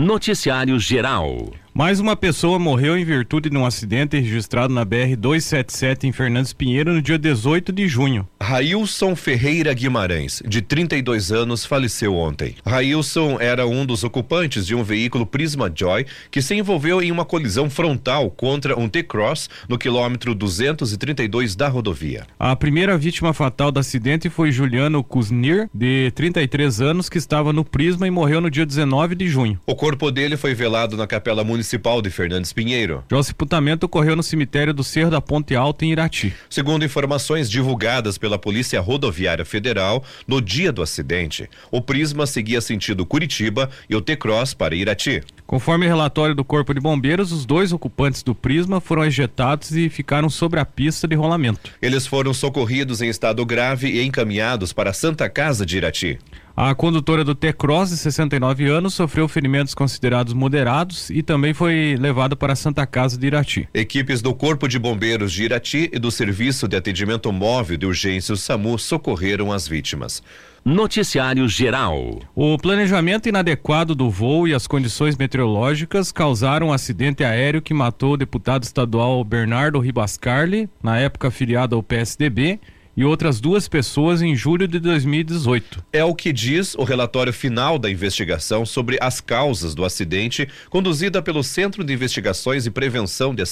Noticiário Geral. Mais uma pessoa morreu em virtude de um acidente registrado na BR 277 em Fernandes Pinheiro no dia 18 de junho. Railson Ferreira Guimarães, de 32 anos, faleceu ontem. Railson era um dos ocupantes de um veículo Prisma Joy que se envolveu em uma colisão frontal contra um T-Cross no quilômetro 232 da rodovia. A primeira vítima fatal do acidente foi Juliano Kuznir, de 33 anos, que estava no Prisma e morreu no dia 19 de junho. O corpo dele foi velado na Capela Municipal Municipal de Fernandes Pinheiro. O sepultamento ocorreu no cemitério do Cerro da Ponte Alta, em Irati. Segundo informações divulgadas pela Polícia Rodoviária Federal, no dia do acidente, o Prisma seguia sentido Curitiba e o T-Cross para Irati. Conforme relatório do Corpo de Bombeiros, os dois ocupantes do Prisma foram ejetados e ficaram sobre a pista de rolamento. Eles foram socorridos em estado grave e encaminhados para a Santa Casa de Irati. A condutora do T-Cross, de 69 anos, sofreu ferimentos considerados moderados e também foi levada para a Santa Casa de Irati. Equipes do Corpo de Bombeiros de Irati e do Serviço de Atendimento Móvel de Urgência SAMU socorreram as vítimas. Noticiário Geral. O planejamento inadequado do voo e as condições meteorológicas causaram um acidente aéreo que matou o deputado estadual Bernardo Ribascarli, na época afiliado ao PSDB, e outras duas pessoas em julho de 2018. É o que diz o relatório final da investigação sobre as causas do acidente, conduzida pelo Centro de Investigações e Prevenção de,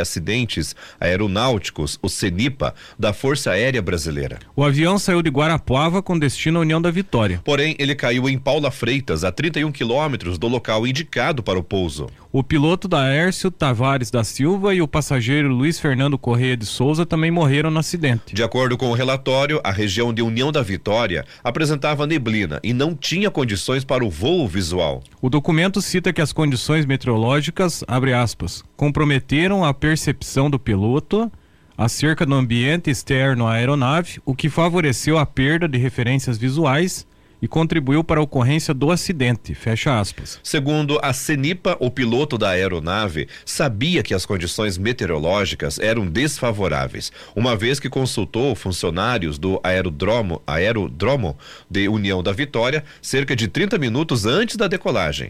Acidentes Aeronáuticos, o CENIPA, da Força Aérea Brasileira. O avião saiu de Guarapuava com destino à União da Vitória. Porém, ele caiu em Paula Freitas, a 31 quilômetros do local indicado para o pouso. O piloto da Aércio Tavares da Silva e o passageiro Luiz Fernando Correia de Souza também morreram no acidente. De acordo com o relatório, a região de União da Vitória apresentava neblina e não tinha condições para o voo visual. O documento cita que as condições meteorológicas, aspas, comprometeram a percepção do piloto acerca do ambiente externo à aeronave, o que favoreceu a perda de referências visuais e contribuiu para a ocorrência do acidente. Fecha aspas. Segundo a CENIPA, o piloto da aeronave sabia que as condições meteorológicas eram desfavoráveis, uma vez que consultou funcionários do aerodromo, aerodromo de União da Vitória cerca de 30 minutos antes da decolagem.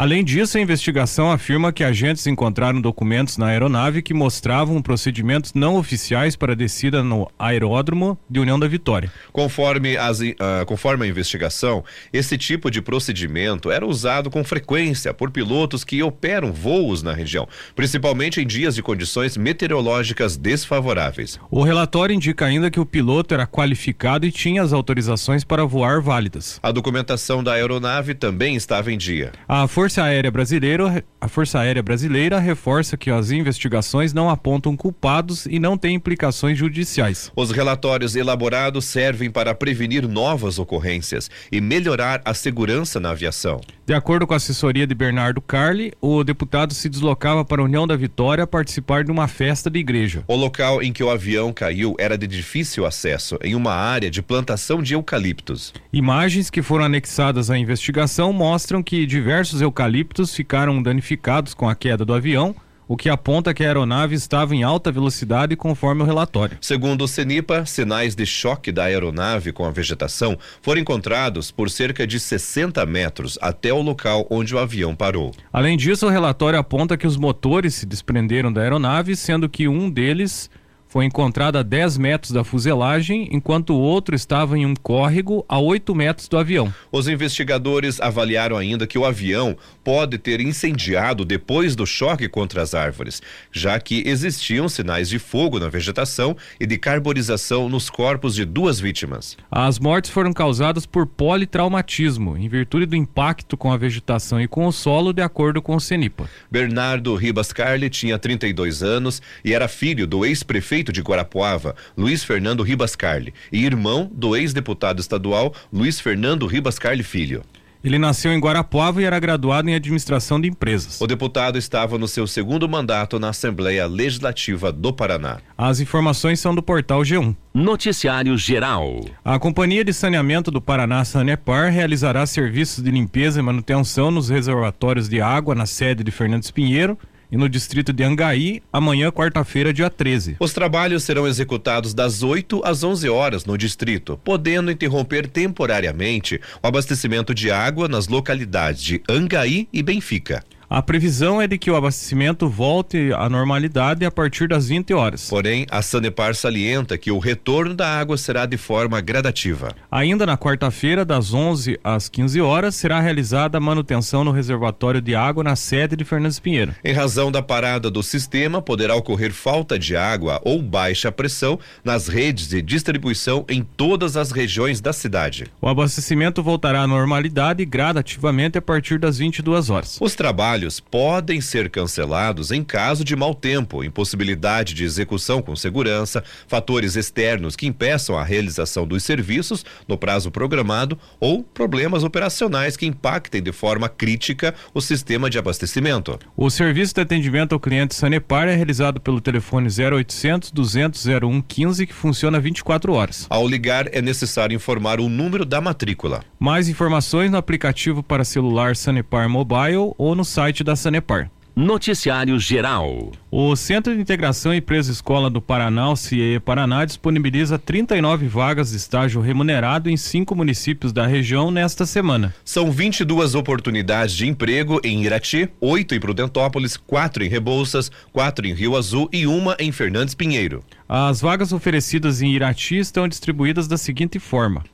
Além disso, a investigação afirma que agentes encontraram documentos na aeronave que mostravam procedimentos não oficiais para descida no aeródromo de União da Vitória. Conforme, as, uh, conforme a investigação, esse tipo de procedimento era usado com frequência por pilotos que operam voos na região, principalmente em dias de condições meteorológicas desfavoráveis. O relatório indica ainda que o piloto era qualificado e tinha as autorizações para voar válidas. A documentação da aeronave também estava em dia. A Força Força Aérea Brasileira, a Força Aérea Brasileira reforça que as investigações não apontam culpados e não têm implicações judiciais. Os relatórios elaborados servem para prevenir novas ocorrências e melhorar a segurança na aviação. De acordo com a assessoria de Bernardo Carli, o deputado se deslocava para a União da Vitória participar de uma festa de igreja. O local em que o avião caiu era de difícil acesso, em uma área de plantação de eucaliptos. Imagens que foram anexadas à investigação mostram que diversos eucaliptos eucaliptos ficaram danificados com a queda do avião, o que aponta que a aeronave estava em alta velocidade conforme o relatório. Segundo o CENIPA, sinais de choque da aeronave com a vegetação foram encontrados por cerca de 60 metros até o local onde o avião parou. Além disso, o relatório aponta que os motores se desprenderam da aeronave, sendo que um deles foi encontrado a 10 metros da fuselagem, enquanto o outro estava em um córrego a 8 metros do avião. Os investigadores avaliaram ainda que o avião pode ter incendiado depois do choque contra as árvores, já que existiam sinais de fogo na vegetação e de carbonização nos corpos de duas vítimas. As mortes foram causadas por politraumatismo, em virtude do impacto com a vegetação e com o solo, de acordo com o CENIPA. Bernardo Ribas Carli tinha 32 anos e era filho do ex-prefeito prefeito de Guarapuava, Luiz Fernando Ribas Carli, e irmão do ex-deputado estadual Luiz Fernando Ribas Carli Filho. Ele nasceu em Guarapuava e era graduado em administração de empresas. O deputado estava no seu segundo mandato na Assembleia Legislativa do Paraná. As informações são do portal G1. Noticiário Geral. A Companhia de Saneamento do Paraná, Sanepar, realizará serviços de limpeza e manutenção nos reservatórios de água na sede de Fernandes Pinheiro e no distrito de Angaí, amanhã, quarta-feira, dia 13. Os trabalhos serão executados das 8 às 11 horas no distrito, podendo interromper temporariamente o abastecimento de água nas localidades de Angaí e Benfica. A previsão é de que o abastecimento volte à normalidade a partir das 20 horas. Porém, a Sanepar salienta que o retorno da água será de forma gradativa. Ainda na quarta-feira, das 11 às 15 horas, será realizada a manutenção no reservatório de água na sede de Fernandes Pinheiro. Em razão da parada do sistema, poderá ocorrer falta de água ou baixa pressão nas redes de distribuição em todas as regiões da cidade. O abastecimento voltará à normalidade gradativamente a partir das 22 horas. Os trabalhos trabalhos podem ser cancelados em caso de mau tempo, impossibilidade de execução com segurança, fatores externos que impeçam a realização dos serviços no prazo programado ou problemas operacionais que impactem de forma crítica o sistema de abastecimento. O serviço de atendimento ao cliente Sanepar é realizado pelo telefone 0800 200 01 15 que funciona 24 horas. Ao ligar é necessário informar o número da matrícula. Mais informações no aplicativo para celular Sanepar Mobile ou no site site da Sanepar. Noticiário Geral. O Centro de Integração Empresa Escola do Paraná, o CIE Paraná, disponibiliza 39 vagas de estágio remunerado em cinco municípios da região nesta semana. São 22 oportunidades de emprego em Irati, oito em Prudentópolis, quatro em Rebouças, quatro em Rio Azul e uma em Fernandes Pinheiro. As vagas oferecidas em Irati estão distribuídas da seguinte forma: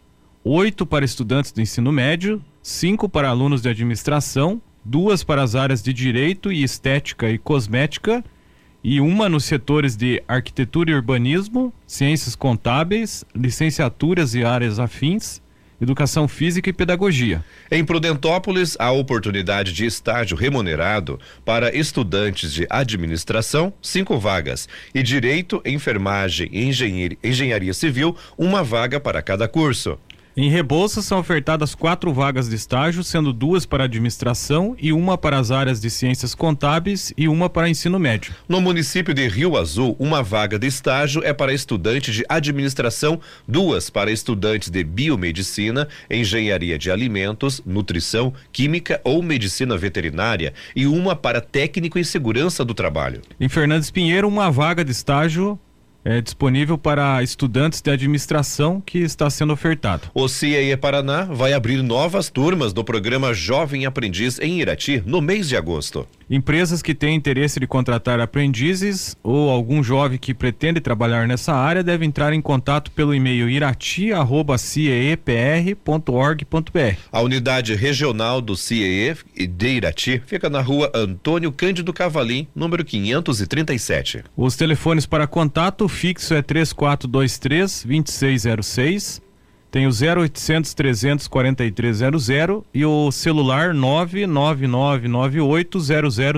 oito para estudantes do ensino médio, cinco para alunos de administração, duas para as áreas de direito e estética e cosmética e uma nos setores de arquitetura e urbanismo, ciências contábeis, licenciaturas e áreas afins, educação física e pedagogia. Em Prudentópolis, há oportunidade de estágio remunerado para estudantes de administração, cinco vagas, e direito, enfermagem e engenharia civil, uma vaga para cada curso. Em Rebouças são ofertadas quatro vagas de estágio, sendo duas para administração e uma para as áreas de ciências contábeis e uma para ensino médio. No município de Rio Azul, uma vaga de estágio é para estudantes de administração, duas para estudantes de biomedicina, engenharia de alimentos, nutrição, química ou medicina veterinária e uma para técnico em segurança do trabalho. Em Fernandes Pinheiro, uma vaga de estágio é, disponível para estudantes de administração que está sendo ofertado. O CIE Paraná vai abrir novas turmas do programa Jovem Aprendiz em Irati no mês de agosto. Empresas que têm interesse de contratar aprendizes ou algum jovem que pretende trabalhar nessa área devem entrar em contato pelo e-mail irati@ciepr.org.br. A unidade regional do CIE de Irati fica na rua Antônio Cândido Cavalim, número 537. Os telefones para contato fixo é 3423 2606 tem o 0800 300 4300 e o celular 99998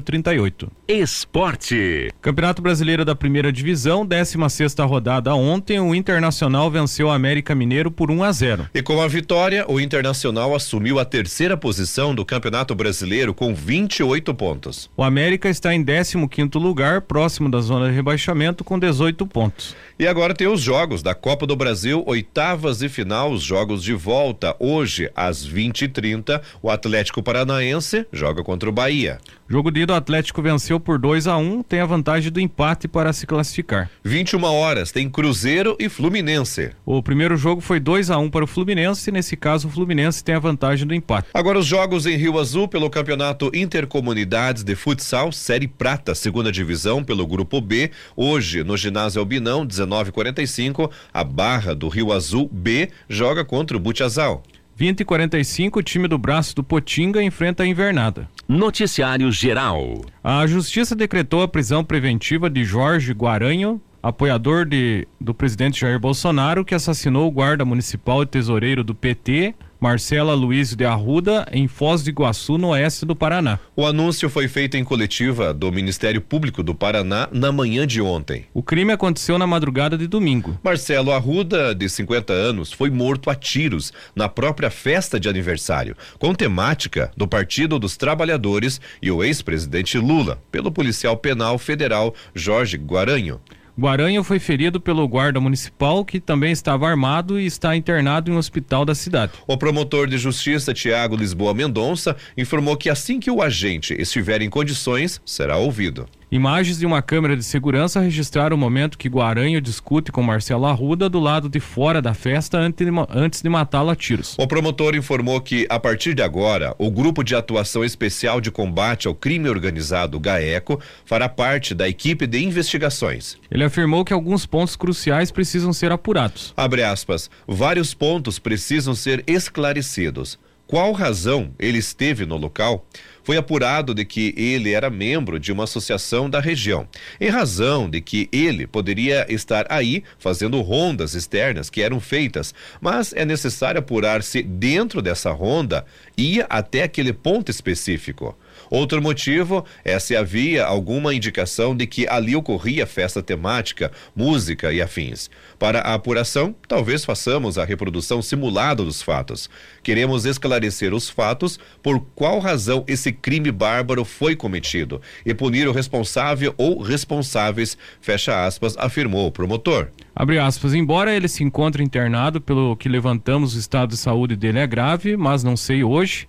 0038. Esporte. Campeonato Brasileiro da Primeira Divisão, 16 sexta rodada ontem, o Internacional venceu o América Mineiro por 1 a 0. E com a vitória, o Internacional assumiu a terceira posição do Campeonato Brasileiro com 28 pontos. O América está em 15 quinto lugar, próximo da zona de rebaixamento com 18 pontos. E agora tem os jogos da Copa do Brasil, oitavas e final os jogos de volta. Hoje, às 20h30, o Atlético Paranaense joga contra o Bahia. Jogo de ida, o Atlético venceu por 2 a 1 um, tem a vantagem do empate para se classificar. 21 horas, tem Cruzeiro e Fluminense. O primeiro jogo foi 2 a 1 um para o Fluminense, nesse caso o Fluminense tem a vantagem do empate. Agora os jogos em Rio Azul pelo Campeonato Intercomunidades de Futsal, Série Prata, segunda divisão pelo Grupo B. Hoje, no ginásio Albinão, 19:45, a Barra do Rio Azul B joga contra o Butiazal. 20 e 45, o time do braço do Potinga enfrenta a invernada. Noticiário Geral. A justiça decretou a prisão preventiva de Jorge Guaranho, apoiador de, do presidente Jair Bolsonaro, que assassinou o guarda municipal e tesoureiro do PT, Marcela Luiz de Arruda, em Foz do Iguaçu, no oeste do Paraná. O anúncio foi feito em coletiva do Ministério Público do Paraná na manhã de ontem. O crime aconteceu na madrugada de domingo. Marcelo Arruda, de 50 anos, foi morto a tiros na própria festa de aniversário, com temática do Partido dos Trabalhadores e o ex-presidente Lula, pelo policial penal federal Jorge Guaranho. Guaranho foi ferido pelo guarda municipal, que também estava armado e está internado em um hospital da cidade. O promotor de justiça, Tiago Lisboa Mendonça, informou que assim que o agente estiver em condições, será ouvido. Imagens de uma câmera de segurança registraram o momento que Guaranho discute com Marcelo Arruda do lado de fora da festa antes de matá-lo a tiros. O promotor informou que, a partir de agora, o Grupo de Atuação Especial de Combate ao Crime Organizado, GAECO, fará parte da equipe de investigações. Ele afirmou que alguns pontos cruciais precisam ser apurados. Abre aspas, vários pontos precisam ser esclarecidos qual razão ele esteve no local, foi apurado de que ele era membro de uma associação da região, em razão de que ele poderia estar aí fazendo rondas externas que eram feitas, mas é necessário apurar se dentro dessa ronda ia até aquele ponto específico. Outro motivo é se havia alguma indicação de que ali ocorria festa temática, música e afins. Para a apuração, talvez façamos a reprodução simulada dos fatos. Queremos esclarecer os fatos, por qual razão esse crime bárbaro foi cometido e punir o responsável ou responsáveis, fecha aspas, afirmou o promotor. Abre aspas, embora ele se encontre internado, pelo que levantamos o estado de saúde dele é grave, mas não sei hoje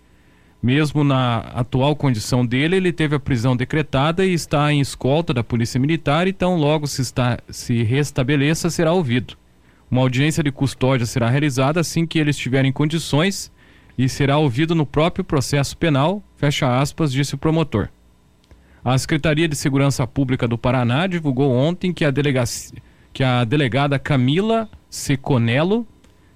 mesmo na atual condição dele, ele teve a prisão decretada e está em escolta da Polícia Militar, então logo se, está, se restabeleça, será ouvido. Uma audiência de custódia será realizada assim que ele estiver em condições e será ouvido no próprio processo penal, fecha aspas, disse o promotor. A Secretaria de Segurança Pública do Paraná divulgou ontem que a, delegacia, que a delegada Camila Seconello,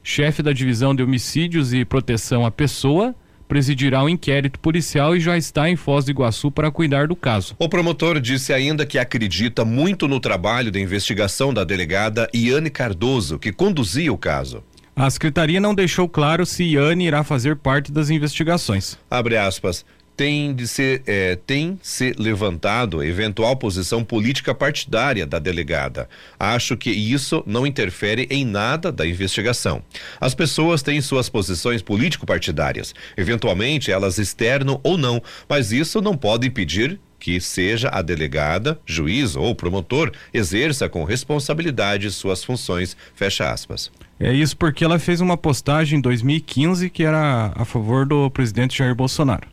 chefe da Divisão de Homicídios e Proteção à Pessoa, presidirá o um inquérito policial e já está em Foz do Iguaçu para cuidar do caso. O promotor disse ainda que acredita muito no trabalho de investigação da delegada Iane Cardoso, que conduzia o caso. A secretaria não deixou claro se Iane irá fazer parte das investigações. Abre aspas tem de ser é, tem se levantado eventual posição política partidária da delegada. Acho que isso não interfere em nada da investigação. As pessoas têm suas posições político-partidárias. Eventualmente elas externam ou não, mas isso não pode impedir que seja a delegada, juiz ou promotor exerça com responsabilidade suas funções. Fecha aspas. É isso porque ela fez uma postagem em 2015 que era a favor do presidente Jair Bolsonaro.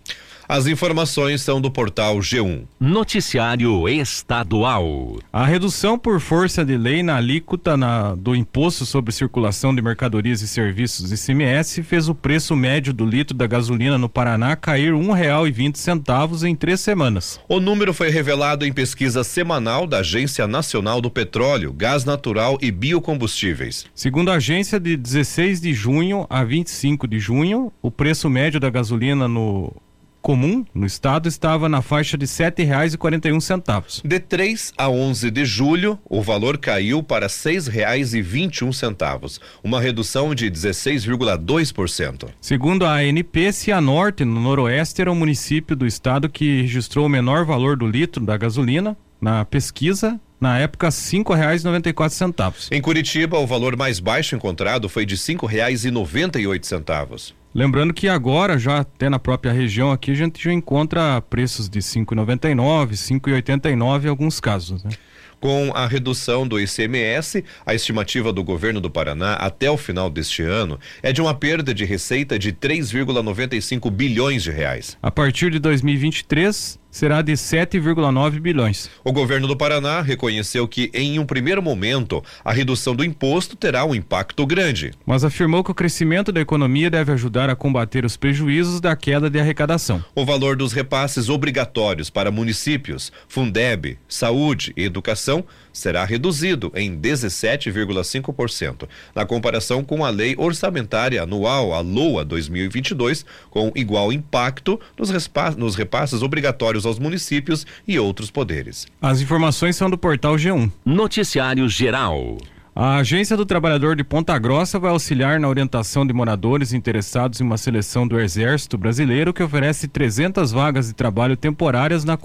As informações são do portal G1. Noticiário Estadual. A redução por força de lei na alíquota na, do Imposto sobre Circulação de Mercadorias e Serviços ICMS fez o preço médio do litro da gasolina no Paraná cair um real e vinte centavos em três semanas. O número foi revelado em pesquisa semanal da Agência Nacional do Petróleo, Gás Natural e Biocombustíveis. Segundo a agência, de 16 de junho a 25 de junho, o preço médio da gasolina no comum no estado estava na faixa de R$ 7,41. De 3 a 11 de julho, o valor caiu para R$ 6,21, uma redução de 16,2%. Segundo a ANP, Cianorte, no Noroeste, era o município do estado que registrou o menor valor do litro da gasolina na pesquisa na época R$ 5,94. Em Curitiba, o valor mais baixo encontrado foi de R$ 5,98. Lembrando que agora, já até na própria região aqui, a gente já encontra preços de R$ 5,99, R$ 5,89 em alguns casos. Né? Com a redução do ICMS, a estimativa do governo do Paraná até o final deste ano é de uma perda de receita de 3,95 bilhões de reais. A partir de 2023, será de 7,9 bilhões. O governo do Paraná reconheceu que, em um primeiro momento, a redução do imposto terá um impacto grande. Mas afirmou que o crescimento da economia deve ajudar a combater os prejuízos da queda de arrecadação. O valor dos repasses obrigatórios para municípios, Fundeb, saúde e educação será reduzido em 17,5%, na comparação com a Lei Orçamentária Anual, a LOA 2022, com igual impacto nos, nos repasses obrigatórios aos municípios e outros poderes. As informações são do portal G1. Noticiário Geral. A Agência do Trabalhador de Ponta Grossa vai auxiliar na orientação de moradores interessados em uma seleção do Exército Brasileiro que oferece 300 vagas de trabalho temporárias na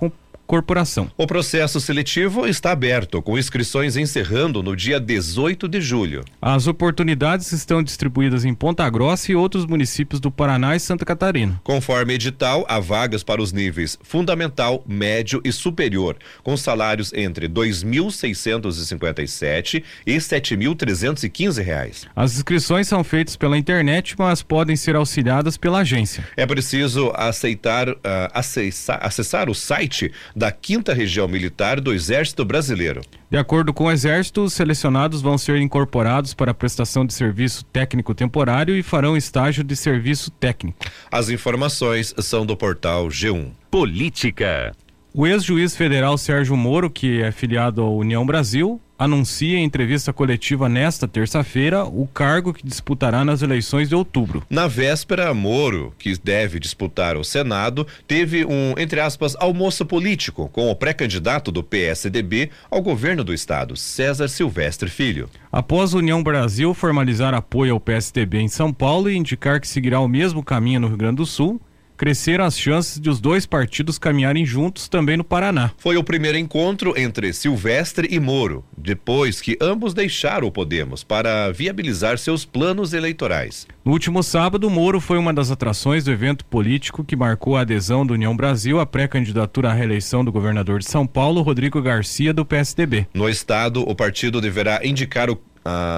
corporação. O processo seletivo está aberto, com inscrições encerrando no dia 18 de julho. As oportunidades estão distribuídas em Ponta Grossa e outros municípios do Paraná e Santa Catarina. Conforme edital, há vagas para os níveis fundamental, médio e superior, com salários entre R$ 2.657 e 7.315 reais. As inscrições são feitas pela internet, mas podem ser auxiliadas pela agência. É preciso aceitar, uh, acessar, acessar o site da Quinta Região Militar do Exército Brasileiro. De acordo com o Exército, os selecionados vão ser incorporados para a prestação de serviço técnico temporário e farão estágio de serviço técnico. As informações são do portal G1. Política. O ex-juiz federal Sérgio Moro, que é filiado à União Brasil, anuncia em entrevista coletiva nesta terça-feira o cargo que disputará nas eleições de outubro. Na véspera, Moro, que deve disputar o Senado, teve um, entre aspas, almoço político com o pré-candidato do PSDB ao governo do estado, César Silvestre Filho. Após a União Brasil formalizar apoio ao PSDB em São Paulo e indicar que seguirá o mesmo caminho no Rio Grande do Sul, cresceram as chances de os dois partidos caminharem juntos também no Paraná. Foi o primeiro encontro entre Silvestre e Moro, depois que ambos deixaram o Podemos para viabilizar seus planos eleitorais. No último sábado, Moro foi uma das atrações do evento político que marcou a adesão do União Brasil à pré-candidatura à reeleição do governador de São Paulo, Rodrigo Garcia, do PSDB. No estado, o partido deverá indicar o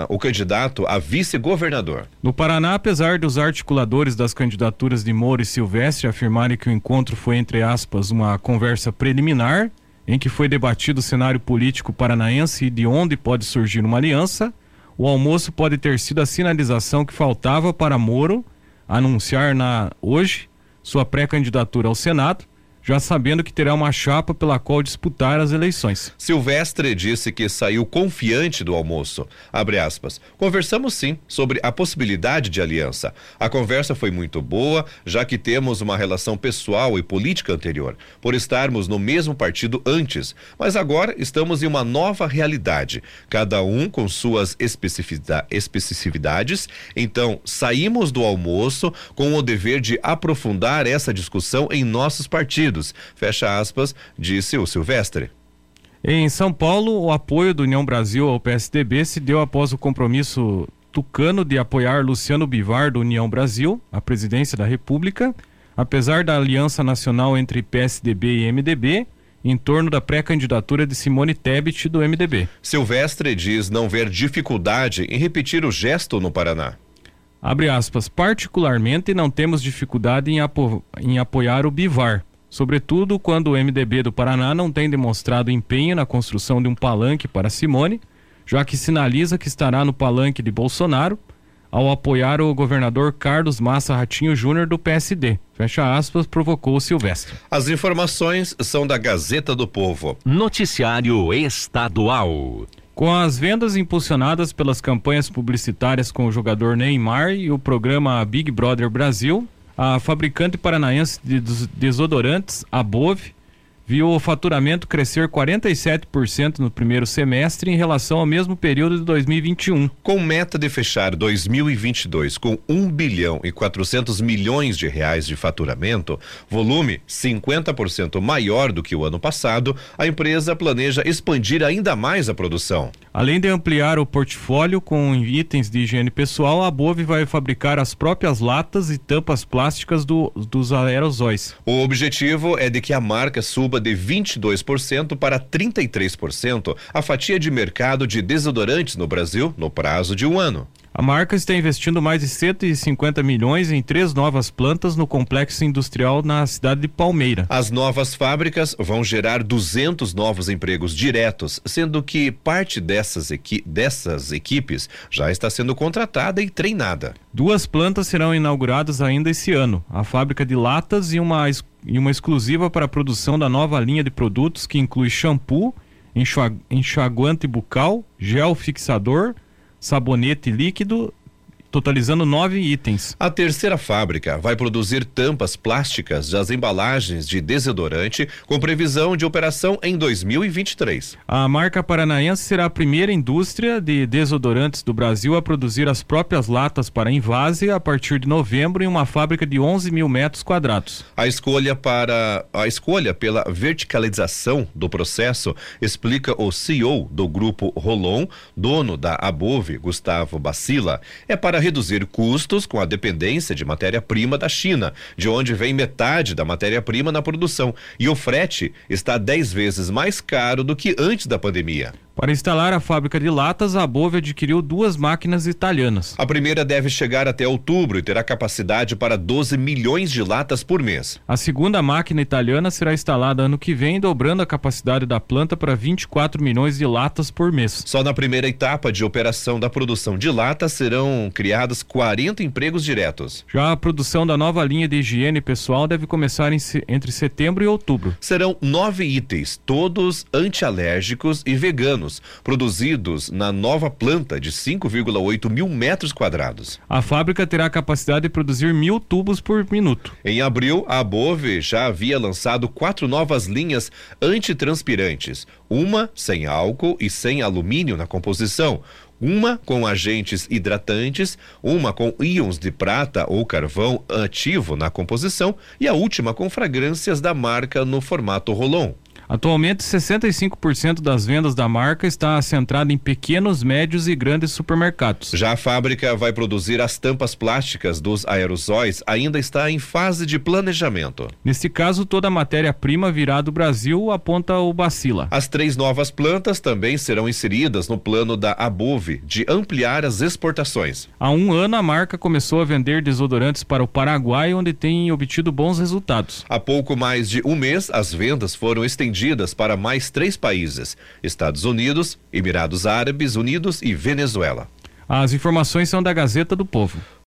O candidato a vice-governador. No Paraná, apesar dos articuladores das candidaturas de Moro e Silvestre afirmarem que o encontro foi, entre aspas, uma conversa preliminar, em que foi debatido o cenário político paranaense e de onde pode surgir uma aliança, o almoço pode ter sido a sinalização que faltava para Moro anunciar na hoje sua pré-candidatura ao Senado já sabendo que terá uma chapa pela qual disputar as eleições. Silvestre disse que saiu confiante do almoço. Aspas. Conversamos sim sobre a possibilidade de aliança. A conversa foi muito boa, já que temos uma relação pessoal e política anterior, por estarmos no mesmo partido antes. Mas agora estamos em uma nova realidade, cada um com suas especificidades. Então, saímos do almoço com o dever de aprofundar essa discussão em nossos partidos Unidos. Fecha aspas, disse o Silvestre. Em São Paulo, o apoio do União Brasil ao PSDB se deu após o compromisso tucano de apoiar Luciano Bivar do União Brasil, a presidência da República, apesar da aliança nacional entre PSDB e MDB, em torno da pré-candidatura de Simone Tebet do MDB. Silvestre diz não ver dificuldade em repetir o gesto no Paraná. Abre aspas, particularmente não temos dificuldade em, apo em apoiar o Bivar, sobretudo quando o MDB do Paraná não tem demonstrado empenho na construção de um palanque para Simone, já que sinaliza que estará no palanque de Bolsonaro ao apoiar o governador Carlos Massa Ratinho Júnior do PSD. Fecha aspas, provocou Silvestre. As informações são da Gazeta do Povo. Noticiário Estadual. Com as vendas impulsionadas pelas campanhas publicitárias com o jogador Neymar e o programa Big Brother Brasil, a fabricante paranaense de desodorantes, a Bove, viu o faturamento crescer 47% no primeiro semestre em relação ao mesmo período de 2021. Com meta de fechar 2022 com 1 bilhão e 400 milhões de reais de faturamento, volume 50% maior do que o ano passado, a empresa planeja expandir ainda mais a produção. Além de ampliar o portfólio com itens de higiene pessoal, a Bove vai fabricar as próprias latas e tampas plásticas do, dos aerosóis. O objetivo é de que a marca suba suba de 22% para 33% a fatia de mercado de desodorantes no Brasil no prazo de um ano. A marca está investindo mais de 150 milhões em três novas plantas no complexo industrial na cidade de Palmeira. As novas fábricas vão gerar 200 novos empregos diretos, sendo que parte dessas, equi dessas equipes já está sendo contratada e treinada. Duas plantas serão inauguradas ainda esse ano: a fábrica de latas e uma, e uma exclusiva para a produção da nova linha de produtos que inclui shampoo, enxaguante bucal, gel fixador sabonete líquido totalizando nove itens. A terceira fábrica vai produzir tampas plásticas das embalagens de desodorante com previsão de operação em 2023. A marca paranaense será a primeira indústria de desodorantes do Brasil a produzir as próprias latas para invase a partir de novembro em uma fábrica de 11 mil metros quadrados. A escolha para a escolha pela verticalização do processo explica o CEO do grupo Rolon, dono da Above, Gustavo Bacila, é para reduzir custos com a dependência de matéria-prima da China, de onde vem metade da matéria-prima na produção, e o frete está 10 vezes mais caro do que antes da pandemia. Para instalar a fábrica de latas, a Bove adquiriu duas máquinas italianas. A primeira deve chegar até outubro e terá capacidade para 12 milhões de latas por mês. A segunda máquina italiana será instalada ano que vem, dobrando a capacidade da planta para 24 milhões de latas por mês. Só na primeira etapa de operação da produção de latas serão criados 40 empregos diretos. Já a produção da nova linha de higiene pessoal deve começar entre setembro e outubro. Serão nove itens, todos antialérgicos e veganos produzidos na nova planta de 5,8 mil metros quadrados. A fábrica terá a capacidade de produzir mil tubos por minuto. Em abril, a Bove já havia lançado quatro novas linhas antitranspirantes, uma sem álcool e sem alumínio na composição, uma com agentes hidratantes, uma com íons de prata ou carvão ativo na composição e a última com fragrâncias da marca no formato Rolon. Atualmente, 65% das vendas da marca está centrada em pequenos, médios e grandes supermercados. Já a fábrica vai produzir as tampas plásticas dos aerosóis, ainda está em fase de planejamento. Neste caso, toda a matéria-prima virá do Brasil, aponta o Bacila. As três novas plantas também serão inseridas no plano da Above de ampliar as exportações. Há um ano, a marca começou a vender desodorantes para o Paraguai, onde tem obtido bons resultados. Há pouco mais de um mês, as vendas foram estendidas vendidas para mais três países: Estados Unidos, Emirados Árabes Unidos e Venezuela. As informações são da Gazeta do Povo.